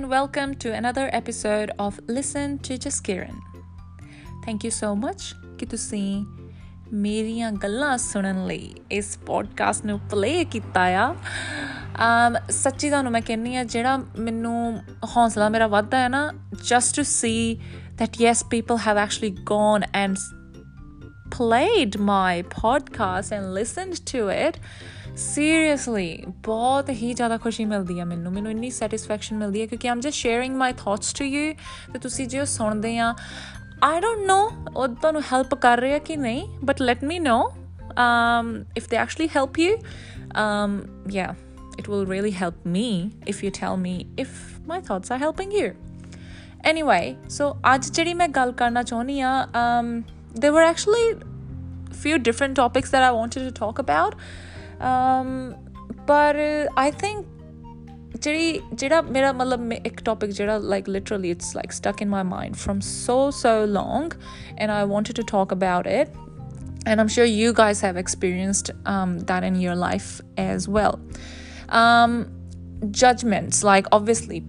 and welcome to another episode of Listen to Jaskiran. Thank you so much ਕਿ ਤੁਸੀਂ ਮੇਰੀਆਂ ਗੱਲਾਂ ਸੁਣਨ ਲਈ ਇਸ ਪੋਡਕਾਸਟ ਨੂੰ ਪਲੇ ਕੀਤਾ ਆ um ਸੱਚੀ ਤੁਹਾਨੂੰ ਮੈਂ ਕਹਿੰਨੀ ਆ ਜਿਹੜਾ ਮੈਨੂੰ ਹੌਸਲਾ ਮੇਰਾ ਵੱਧਦਾ ਹੈ ਨਾ just to see that yes people have actually gone and played my podcast and listened to it seriously ਬਹੁਤ ਹੀ ਜ਼ਿਆਦਾ ਖੁਸ਼ੀ ਮਿਲਦੀ ਹੈ ਮੈਨੂੰ ਮੈਨੂੰ ਇੰਨੀ ਸੈਟੀਸਫੈਕਸ਼ਨ ਮਿਲਦੀ ਹੈ ਕਿਉਂਕਿ ਆਮ just sharing my thoughts to you ਤੇ ਤੁਸੀਂ ਜੇ ਸੁਣਦੇ ਆ ਆਈ ਡੋਨਟ ਨੋ ਉਹ ਤੁਹਾਨੂੰ ਹੈਲਪ ਕਰ ਰਿਹਾ ਕਿ ਨਹੀਂ but let me know um if they actually help you um yeah it will really help me if you tell me if my thoughts are helping you anyway so ਅੱਜ ਜਿਹੜੀ ਮੈਂ ਗੱਲ ਕਰਨਾ ਚਾਹੁੰਦੀ ਆ um there were actually few different topics that I wanted to talk about um ਪਰ I think ਜਿਹੜੀ ਜਿਹੜਾ ਮੇਰਾ ਮਤਲਬ ਇੱਕ ਟੌਪਿਕ ਜਿਹੜਾ like literally it's like stuck in my mind from so so long and I wanted to talk about it and I'm sure you guys have experienced um, that in your life as well. Um, judgments, like obviously,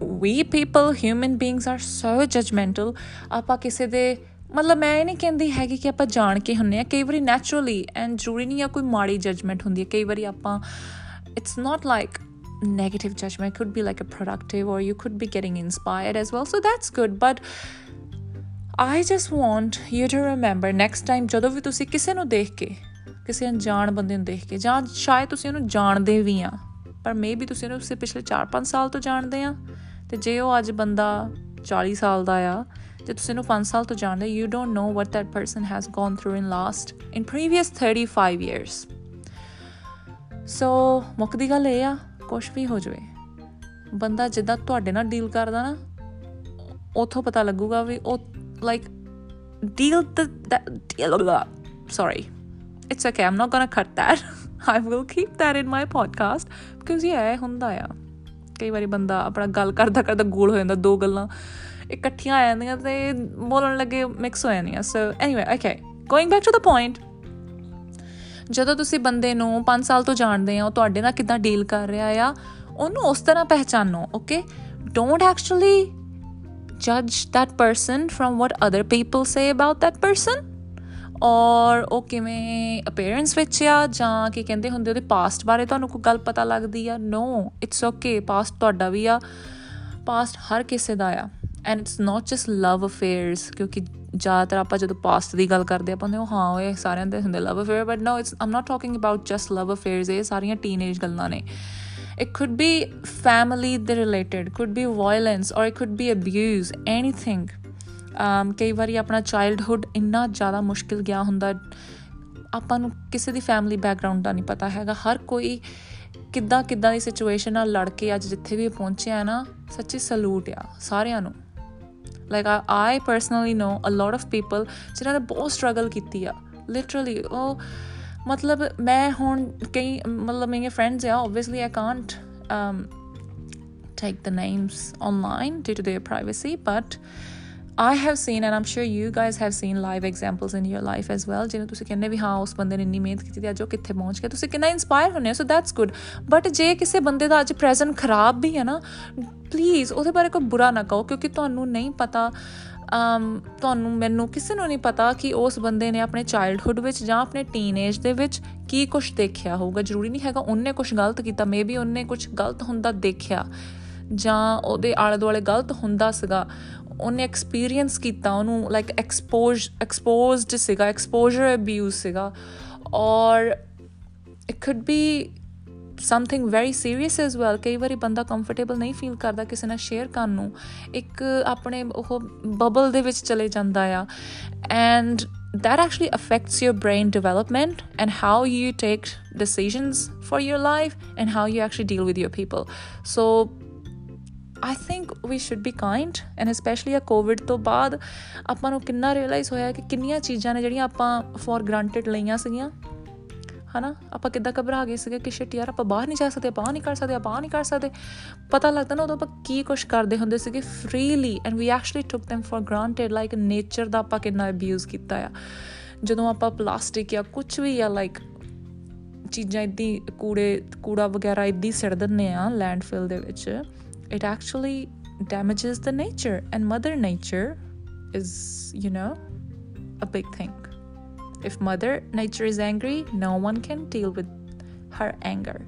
we people, human beings, are so judgmental. ਆਪਾਂ ਕਿਸੇ ਦੇ ਮਤਲਬ ਮੈਂ ਇਹ ਨਹੀਂ ਕਹਿੰਦੀ ਹੈਗੀ ਕਿ ਆਪਾਂ ਜਾਣ ਕੇ ਹੁੰਨੇ ਆ। ਕਈ ਵਾਰੀ ਨੈਚੁਰਲੀ ਐਂਡ ਜ਼ਰੂਰੀ ਨਹੀਂ ਆ ਕੋਈ ਮਾੜੀ ਜਜਮੈਂਟ ਹੁੰਦੀ ਹੈ। ਕਈ ਵਾਰੀ ਆਪਾਂ it's not like negative judgment, it could be like a productive or you could be getting inspired as well. So that's good, but I just want you to remember next time ਜਦੋਂ ਵੀ ਤੁਸੀਂ ਕਿਸੇ ਨੂੰ ਦੇਖ ਕੇ, ਕਿਸੇ ਅਣਜਾਣ ਬੰਦੇ ਨੂੰ ਦੇਖ ਕੇ, ਜਾਂ ਸ਼ਾਇਦ ਤੁਸੀਂ ਉਹਨੂੰ ਜਾਣਦੇ ਵੀ ਆ, ਪਰ ਮੇਬੀ ਤੁਸੀਂ ਉਹਨੂੰ ਉਸੇ ਪਿਛਲੇ 4-5 ਸਾਲ ਤੋਂ ਜਾਣਦੇ ਆ, ਤੇ ਜੇ ਉਹ ਅੱਜ ਬੰਦਾ 40 ਸਾਲ ਦਾ ਆ ਤੇ ਤੁਸੀਂ ਨੂੰ 5 ਸਾਲ ਤੋਂ ਜਾਣਦੇ you don't know what that person has gone through in last in previous 35 years so ਮੁੱਖ ਦੀ ਗੱਲ ਇਹ ਆ ਕੁਝ ਵੀ ਹੋ ਜਾਵੇ ਬੰਦਾ ਜਿੱਦਾਂ ਤੁਹਾਡੇ ਨਾਲ ਡੀਲ ਕਰਦਾ ਨਾ ਉਥੋਂ ਪਤਾ ਲੱਗੂਗਾ ਵੀ ਉਹ like deal the sorry it's okay i'm not gonna cut that i will keep that in my podcast because yeah ਹੁੰਦਾ ਆ ਕਈ ਵਾਰੀ ਬੰਦਾ ਆਪਣਾ ਗੱਲ ਕਰਦਾ ਕਰਦਾ ਗੋਲ ਹੋ ਜਾਂਦਾ ਦੋ ਗੱਲਾਂ ਇਕੱਠੀਆਂ ਆ ਜਾਂਦੀਆਂ ਤੇ ਬੋਲਣ ਲੱਗੇ ਮਿਕਸ ਹੋ ਜਾਂਦੀਆਂ। So anyway okay going back to the point ਜਦੋਂ ਤੁਸੀਂ ਬੰਦੇ ਨੂੰ 5 ਸਾਲ ਤੋਂ ਜਾਣਦੇ ਆ, ਉਹ ਤੁਹਾਡੇ ਨਾਲ ਕਿਦਾਂ ਡੀਲ ਕਰ ਰਿਹਾ ਆ, ਉਹਨੂੰ ਉਸ ਤਰ੍ਹਾਂ ਪਹਿਚਾਨੋ okay don't actually judge that person from what other people say about that person ਔਰ ਉਹ ਕਿਵੇਂ ਅਪੀਅਰੈਂਸ ਵਿੱਚ ਆ, ਜਾਂ ਕੀ ਕਹਿੰਦੇ ਹੁੰਦੇ, ਉਹਦੇ ਪਾਸਟ ਬਾਰੇ ਤੁਹਾਨੂੰ ਕੋਈ ਗੱਲ ਪਤਾ ਲੱਗਦੀ ਆ? ਨੋ ਇਟਸ ਓਕੇ ਪਾਸਟ ਤੁਹਾਡਾ ਵੀ ਆ ਪਾਸਟ ਹਰ ਕਿਸੇ ਦਾ ਆ। And it's not just love affairs ਕਿਉਂਕਿ ਜ਼ਿਆਦਾਤਰ ਆਪਾਂ ਜਦੋਂ ਪਾਸਟ ਦੀ ਗੱਲ ਕਰਦੇ ਆਪਾਂ ਨੇ ਉਹ ਹਾਂ ਉਹ ਸਾਰਿਆਂ ਦੇ ਹੁੰਦੇ love affair but no it's um not talking about just love affairs ਇਹ ਸਾਰੀਆਂ ਟੀਨੇਜ ਗੱਲਾਂ ਨੇ it could be family related, could be violence, or it could be abuse, anything. Um ਕਈ ਵਾਰੀ ਆਪਣਾ ਚਾਈਲਡਹੁੱਡ ਇੰਨਾ ਜ਼ਿਆਦਾ ਮੁਸ਼ਕਿਲ ਗਿਆ ਹੁੰਦਾ ਆਪਾਂ ਨੂੰ ਕਿਸੇ ਦੀ ਫੈਮਿਲੀ ਬੈਕਗ੍ਰਾਉਂਡ ਦਾ ਨਹੀਂ ਪਤਾ ਹੈਗਾ ਹਰ ਕੋਈ ਕਿੱਦਾਂ ਕਿੱਦਾਂ ਦੀ ਸਿਚੁਏਸ਼ਨ ਨਾਲ ਲੜ ਕੇ ਅੱਜ ਜਿੱਥੇ ਵੀ ਪਹੁੰਚਿਆ ਨਾ ਸੱਚੀ ਸਲੂਟ ਆ ਸਾਰਿਆਂ ਨੂੰ like I personally know a lot of people ਜਿਨ੍ਹਾਂ ਨੇ ਬਹੁਤ ਸਟਰਗਲ ਕੀਤੀ ਆ ਲਿਟਰਲੀ ਉਹ ਮਤਲਬ ਮੈਂ ਹੁਣ ਕਈ, ਮਤਲਬ ਮੇਰੇ ਫਰੈਂਡਸ ਆ obviously I can't um take the names online due to their privacy, but I have seen, and I'm sure you guys have seen live examples in your life as well, ਜਿਹਨੂੰ ਤੁਸੀਂ ਕਹਿੰਦੇ ਵੀ ਹਾਂ, ਉਸ ਬੰਦੇ ਨੇ ਇੰਨੀ ਮਿਹਨਤ ਕੀਤੀ ਤੇ ਅੱਜ ਉਹ ਕਿੱਥੇ ਪਹੁੰਚ ਗਿਆ, ਤੁਸੀਂ ਕਿੰਨਾ ਇਨਸਪਾਇਰ ਹੁੰਨੇ ਸੋ ਦੈਟਸ ਗੁੱਡ ਬਟ ਜੇ ਕਿਸੇ ਬੰਦੇ ਦਾ ਅੱਜ ਪ੍ਰੈਜ਼ੈਂਟ ਖਰਾਬ ਵੀ ਹੈ ਨਾ ਪਲੀਜ਼ ਉਹਦੇ ਬਾਰੇ ਕੋਈ ਬੁਰਾ ਨਾ ਕਹੋ, ਕਿਉਂਕਿ ਤੁਹਾਨੂੰ ਨਹੀਂ ਪਤਾ um ਤੁਹਾਨੂੰ ਮੈਨੂੰ ਕਿਸੇ ਨੂੰ ਨਹੀਂ ਪਤਾ ਕਿ ਉਸ ਬੰਦੇ ਨੇ ਆਪਣੇ ਚਾਈਲਡਹੁੱਡ ਵਿੱਚ ਜਾਂ ਆਪਣੇ ਟੀਨੇਜ ਦੇ ਵਿੱਚ ਕੀ ਕੁਝ ਦੇਖਿਆ ਹੋਊਗਾ। ਜ਼ਰੂਰੀ ਨਹੀਂ ਹੈਗਾ ਉਹਨੇ ਕੁਝ ਗਲਤ ਕੀਤਾ ਮੇਬੀ ਉਹਨੇ ਕੁਝ ਗਲਤ ਹੁੰਦਾ ਦੇਖਿਆ, ਜਾਂ ਉਹਦੇ ਆਲੇ ਦੁਆਲੇ ਗਲਤ ਹੁੰਦਾ ਸੀਗਾ। ਉਹਨੇ ਐਕਸਪੀਰੀਅੰਸ ਕੀਤਾ, ਉਹਨੂੰ ਲਾਈਕ ਐਕਸਪੋਜ਼ ਐਕਸਪੋਜ਼ਡ ਸੀਗਾ ਐਕਸਪੋਜ਼ਰ ਅਬਿਊਜ਼ ਸੀਗਾ। Or it could be something very serious as well ਕਈ ਵਾਰੀ ਬੰਦਾ ਕੰਫਰਟੇਬਲ ਨਹੀਂ ਫੀਲ ਕਰਦਾ ਕਿਸੇ ਨਾਲ ਸ਼ੇਅਰ ਕਰਨ ਨੂੰ ਇੱਕ ਆਪਣੇ ਉਹ ਬਬਲ ਦੇ ਵਿੱਚ ਚਲੇ ਜਾਂਦਾ ਆ and that actually affects your brain development and how you take decisions for your life and how you actually deal with your people so I think we should be kind and especially a covid ਤੋਂ ਬਾਅਦ ਆਪਾਂ ਨੂੰ ਕਿੰਨਾ realise ਹੋਇਆ ਕਿ ਕਿੰਨੀਆਂ ਚੀਜ਼ਾਂ ਨੇ ਜਿਹੜੀਆਂ ਆਪਾਂ ਫॉर ਗ੍ਰਾਂਟਡ ਲਈਆਂ ਸੀਗੀਆਂ ਹਨਾ? ਆਪਾਂ ਕਿੱਦਾਂ ਘਬਰਾ ਗਏ ਸੀਗੇ ਕਿ ਸ਼ਿਟ ਯਾਰ, ਆਪਾਂ ਬਾਹਰ ਨਹੀਂ ਜਾ ਸਕਦੇ, ਆਪਾਂ ਨਹੀਂ ਕਰ ਸਕਦੇ, ਆਪਾਂ ਨਹੀਂ ਕਰ ਸਕਦੇ। ਪਤਾ ਲੱਗਦਾ ਨਾ ਉਦੋਂ ਆਪਾਂ ਕੀ ਕੁਝ ਕਰਦੇ ਹੁੰਦੇ ਸੀਗੇ freely and we actually took them for granted like nature ਦਾ ਆਪਾਂ ਕਿੰਨਾ ਅਬਿਊਜ਼ ਕੀਤਾ ਆ। ਜਦੋਂ ਆਪਾਂ ਪਲਾਸਟਿਕ ਜਾਂ ਕੁਝ ਵੀ ਆ ਲਾਈਕ ਚੀਜ਼ਾਂ ਇਦਾਂ ਕੂੜੇ, ਕੂੜਾ ਵਗੈਰਾ ਇਦਾਂ ਸਿੱਟ ਦਿੰਨੇ ਆ ਲੈਂਡਫਿਲ ਦੇ ਵਿੱਚ it actually damages the nature and mother nature is, you know, a big thing if mother nature is angry, no one can deal with her anger.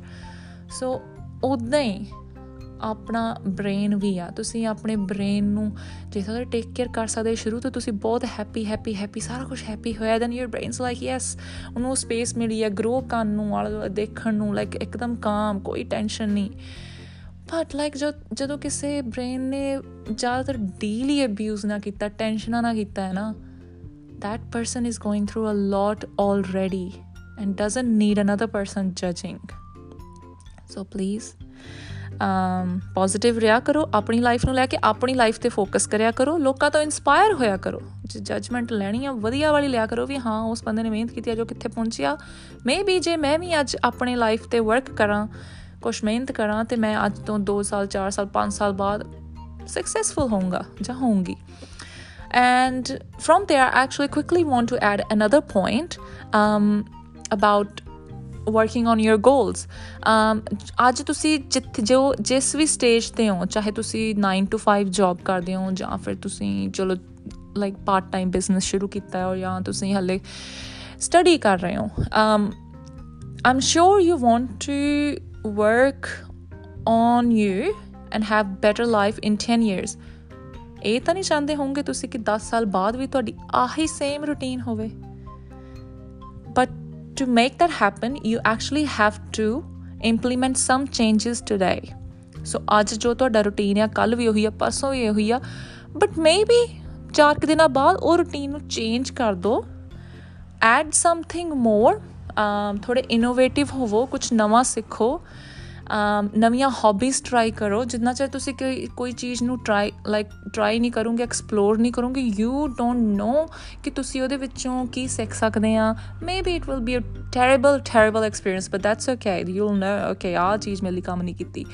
So ਉਦਾਂ ਹੀ ਆਪਣਾ ਬ੍ਰੇਨ ਵੀ ਆ। ਤੁਸੀਂ ਆਪਣੇ ਬ੍ਰੇਨ ਨੂੰ ਜੇ ਤੁਸੀਂ ਟੇਕ ਕੇਅਰ ਕਰ ਸਕਦੇ ਸ਼ੁਰੂ ਤੋਂ, ਤੁਸੀਂ ਬਹੁਤ ਹੈਪੀ ਹੈਪੀ ਹੈਪੀ ਸਾਰਾ ਕੁਝ ਹੈਪੀ ਹੋਇਆ। Then your brains like yes ਉਹਨੂੰ ਸਪੇਸ ਮਿਲੀ ਹੈ ਗਰੋ ਕਰਨ ਨੂੰ ਆਲੇ ਦੇਖਣ ਨੂੰ ਲਾਈਕ ਇੱਕਦਮ ਕਾਮ ਕੋਈ ਟੈਨਸ਼ਨ ਨਹੀਂ। ਬਟ ਲਾਈਕ ਜਦੋਂ ਕਿਸੇ ਬ੍ਰੇਨ ਨੇ ਜ਼ਿਆਦਾਤਰ ਡੀਲ ਹੀ ਅਬਿਊਜ਼ ਨਾ ਕੀਤਾ ਟੈਨਸ਼ਨਾਂ ਨਾ ਕੀਤਾ ਹੈ ਨਾ that person is going through a lot already and doesn't need another person judging. So please um positive ਰਿਹਾ ਕਰੋ ਆਪਣੀ ਲਾਈਫ ਨੂੰ ਲੈ ਕੇ ਆਪਣੀ ਲਾਈਫ ਤੇ ਫੋਕਸ ਕਰਿਆ ਕਰੋ ਲੋਕਾਂ ਤੋਂ ਇਨਸਪਾਇਰ ਹੋਇਆ ਕਰੋ ਜੇ ਜਜਮੈਂਟ ਲੈਣੀ ਆ ਵਧੀਆ ਵਾਲੀ ਲਿਆ ਕਰੋ ਵੀ ਹਾਂ ਉਸ ਬੰਦੇ ਨੇ ਮਿਹਨਤ ਕੀਤੀ ਆ ਜੋ ਕਿੱਥੇ ਪਹੁੰਚਿਆ ਮੇਬੀ ਜੇ ਮੈਂ ਵੀ ਅੱਜ ਆਪਣੀ ਲਾਈਫ ਤੇ ਵਰਕ ਕਰਾਂ ਕੁਝ ਮਿਹਨਤ ਕਰਾਂ ਤੇ ਮੈਂ ਅੱਜ ਤੋਂ 2 ਸਾਲ 4 ਸਾਲ 5 ਸਾਲ ਬਾਅਦ ਸਕਸੈਸਫੁਲ ਹੋਊਂਗਾ ਜਾਂ ਹੋਊਂਗੀ and from there i actually quickly want to add another point um, about working on your goals um ਅੱਜ ਤੁਸੀਂ ਜਿੱਥੇ ਜੋ ਜਿਸ ਵੀ ਸਟੇਜ ਤੇ ਹੋ ਚਾਹੇ ਤੁਸੀਂ 9 to 5 ਜੌਬ ਕਰਦੇ ਹੋ ਜਾਂ ਫਿਰ ਤੁਸੀਂ ਚਲੋ ਲਾਈਕ ਪਾਰਟ ਟਾਈਮ ਬਿਜ਼ਨਸ ਸ਼ੁਰੂ ਕੀਤਾ ਹੈ ਜਾਂ ਤੁਸੀਂ ਹਲੇ ਸਟੱਡੀ ਕਰ ਰਹੇ ਹੋ um i'm sure you want to work on you and have better life in 10 years ਇਹ ਤਾਂ ਨਹੀਂ ਚਾਹੁੰਦੇ ਹੋਵੋਗੇ ਤੁਸੀਂ ਕਿ 10 ਸਾਲ ਬਾਅਦ ਵੀ ਤੁਹਾਡੀ ਆਹੀ ਸੇਮ ਰੁਟੀਨ ਹੋਵੇ। But to make that happen, you actually have to implement some changes today. So, ਅੱਜ ਜੋ ਤੁਹਾਡਾ ਰੁਟੀਨ ਆ ਕੱਲ ਵੀ ਉਹੀ ਆ, ਪਰਸੋਂ ਵੀ ਉਹੀ ਆ ਬਟ ਮੇਬੀ ਚਾਰ ਕੁ ਦਿਨਾਂ ਬਾਅਦ ਉਹ ਰੁਟੀਨ ਨੂੰ ਚੇਂਜ ਕਰ ਦਿਓ ਐਡ ਸਮਥਿੰਗ ਮੋਰ ਥੋੜੇ ਇਨੋਵੇਟਿਵ ਹੋਵੋ ਕੁਝ ਨਵਾਂ ਸਿੱਖੋ। ਨਵੀਆਂ ਹੌਬੀਜ਼ ਟਰਾਈ ਕਰੋ, ਜਿੰਨਾ ਚਿਰ ਤੁਸੀਂ ਕੋਈ ਚੀਜ਼ ਨੂੰ ਟਰਾਈ ਲਾਈਕ ਟਰਾਈ ਨਹੀਂ ਕਰੋਗੇ ਐਕਸਪਲੋਰ ਨਹੀਂ ਕਰੋਗੇ ਯੂ ਡੋਨਟ ਨੋ ਕਿ ਤੁਸੀਂ ਉਹਦੇ ਵਿੱਚੋਂ ਕੀ ਸਿੱਖ ਸਕਦੇ ਆ। Maybe it will be a terrible terrible experience but that's okay you will know okay ਆ ਚੀਜ਼ ਮੇਰੇ ਲਈ ਕੰਮ ਨਹੀਂ ਕੀਤੀ।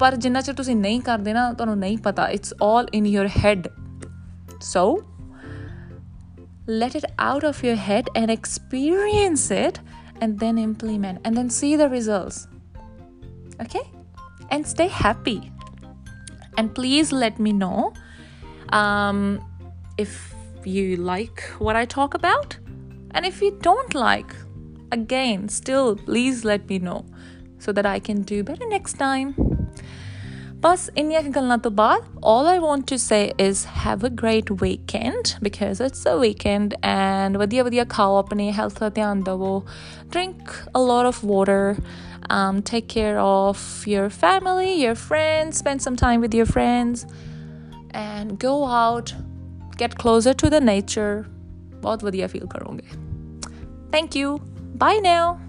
ਪਰ ਜਿੰਨਾ ਚਿਰ ਤੁਸੀਂ ਨਹੀਂ ਕਰਦੇ ਨਾ, ਤੁਹਾਨੂੰ ਨਹੀਂ ਪਤਾ it's all in your head so let it out of your head and experience it and then implement and then see the results. okay and stay happy and please let me know um, if you like what i talk about and if you don't like again still please let me know so that i can do better next time ਬਸ ਇੰਨੀਆਂ ਗੱਲਾਂ ਤੋਂ ਬਾਅਦ all I want to say is have a great weekend because it's a weekend and ਵਧੀਆ ਵਧੀਆ ਖਾਓ ਆਪਣੇ health ਦਾ ਧਿਆਨ ਦਿਵੋ drink a lot of water um, take care of your family, your friends, spend some time with your friends, and go out, get closer to the nature. बहुत you feel करोगे Thank you. Bye now.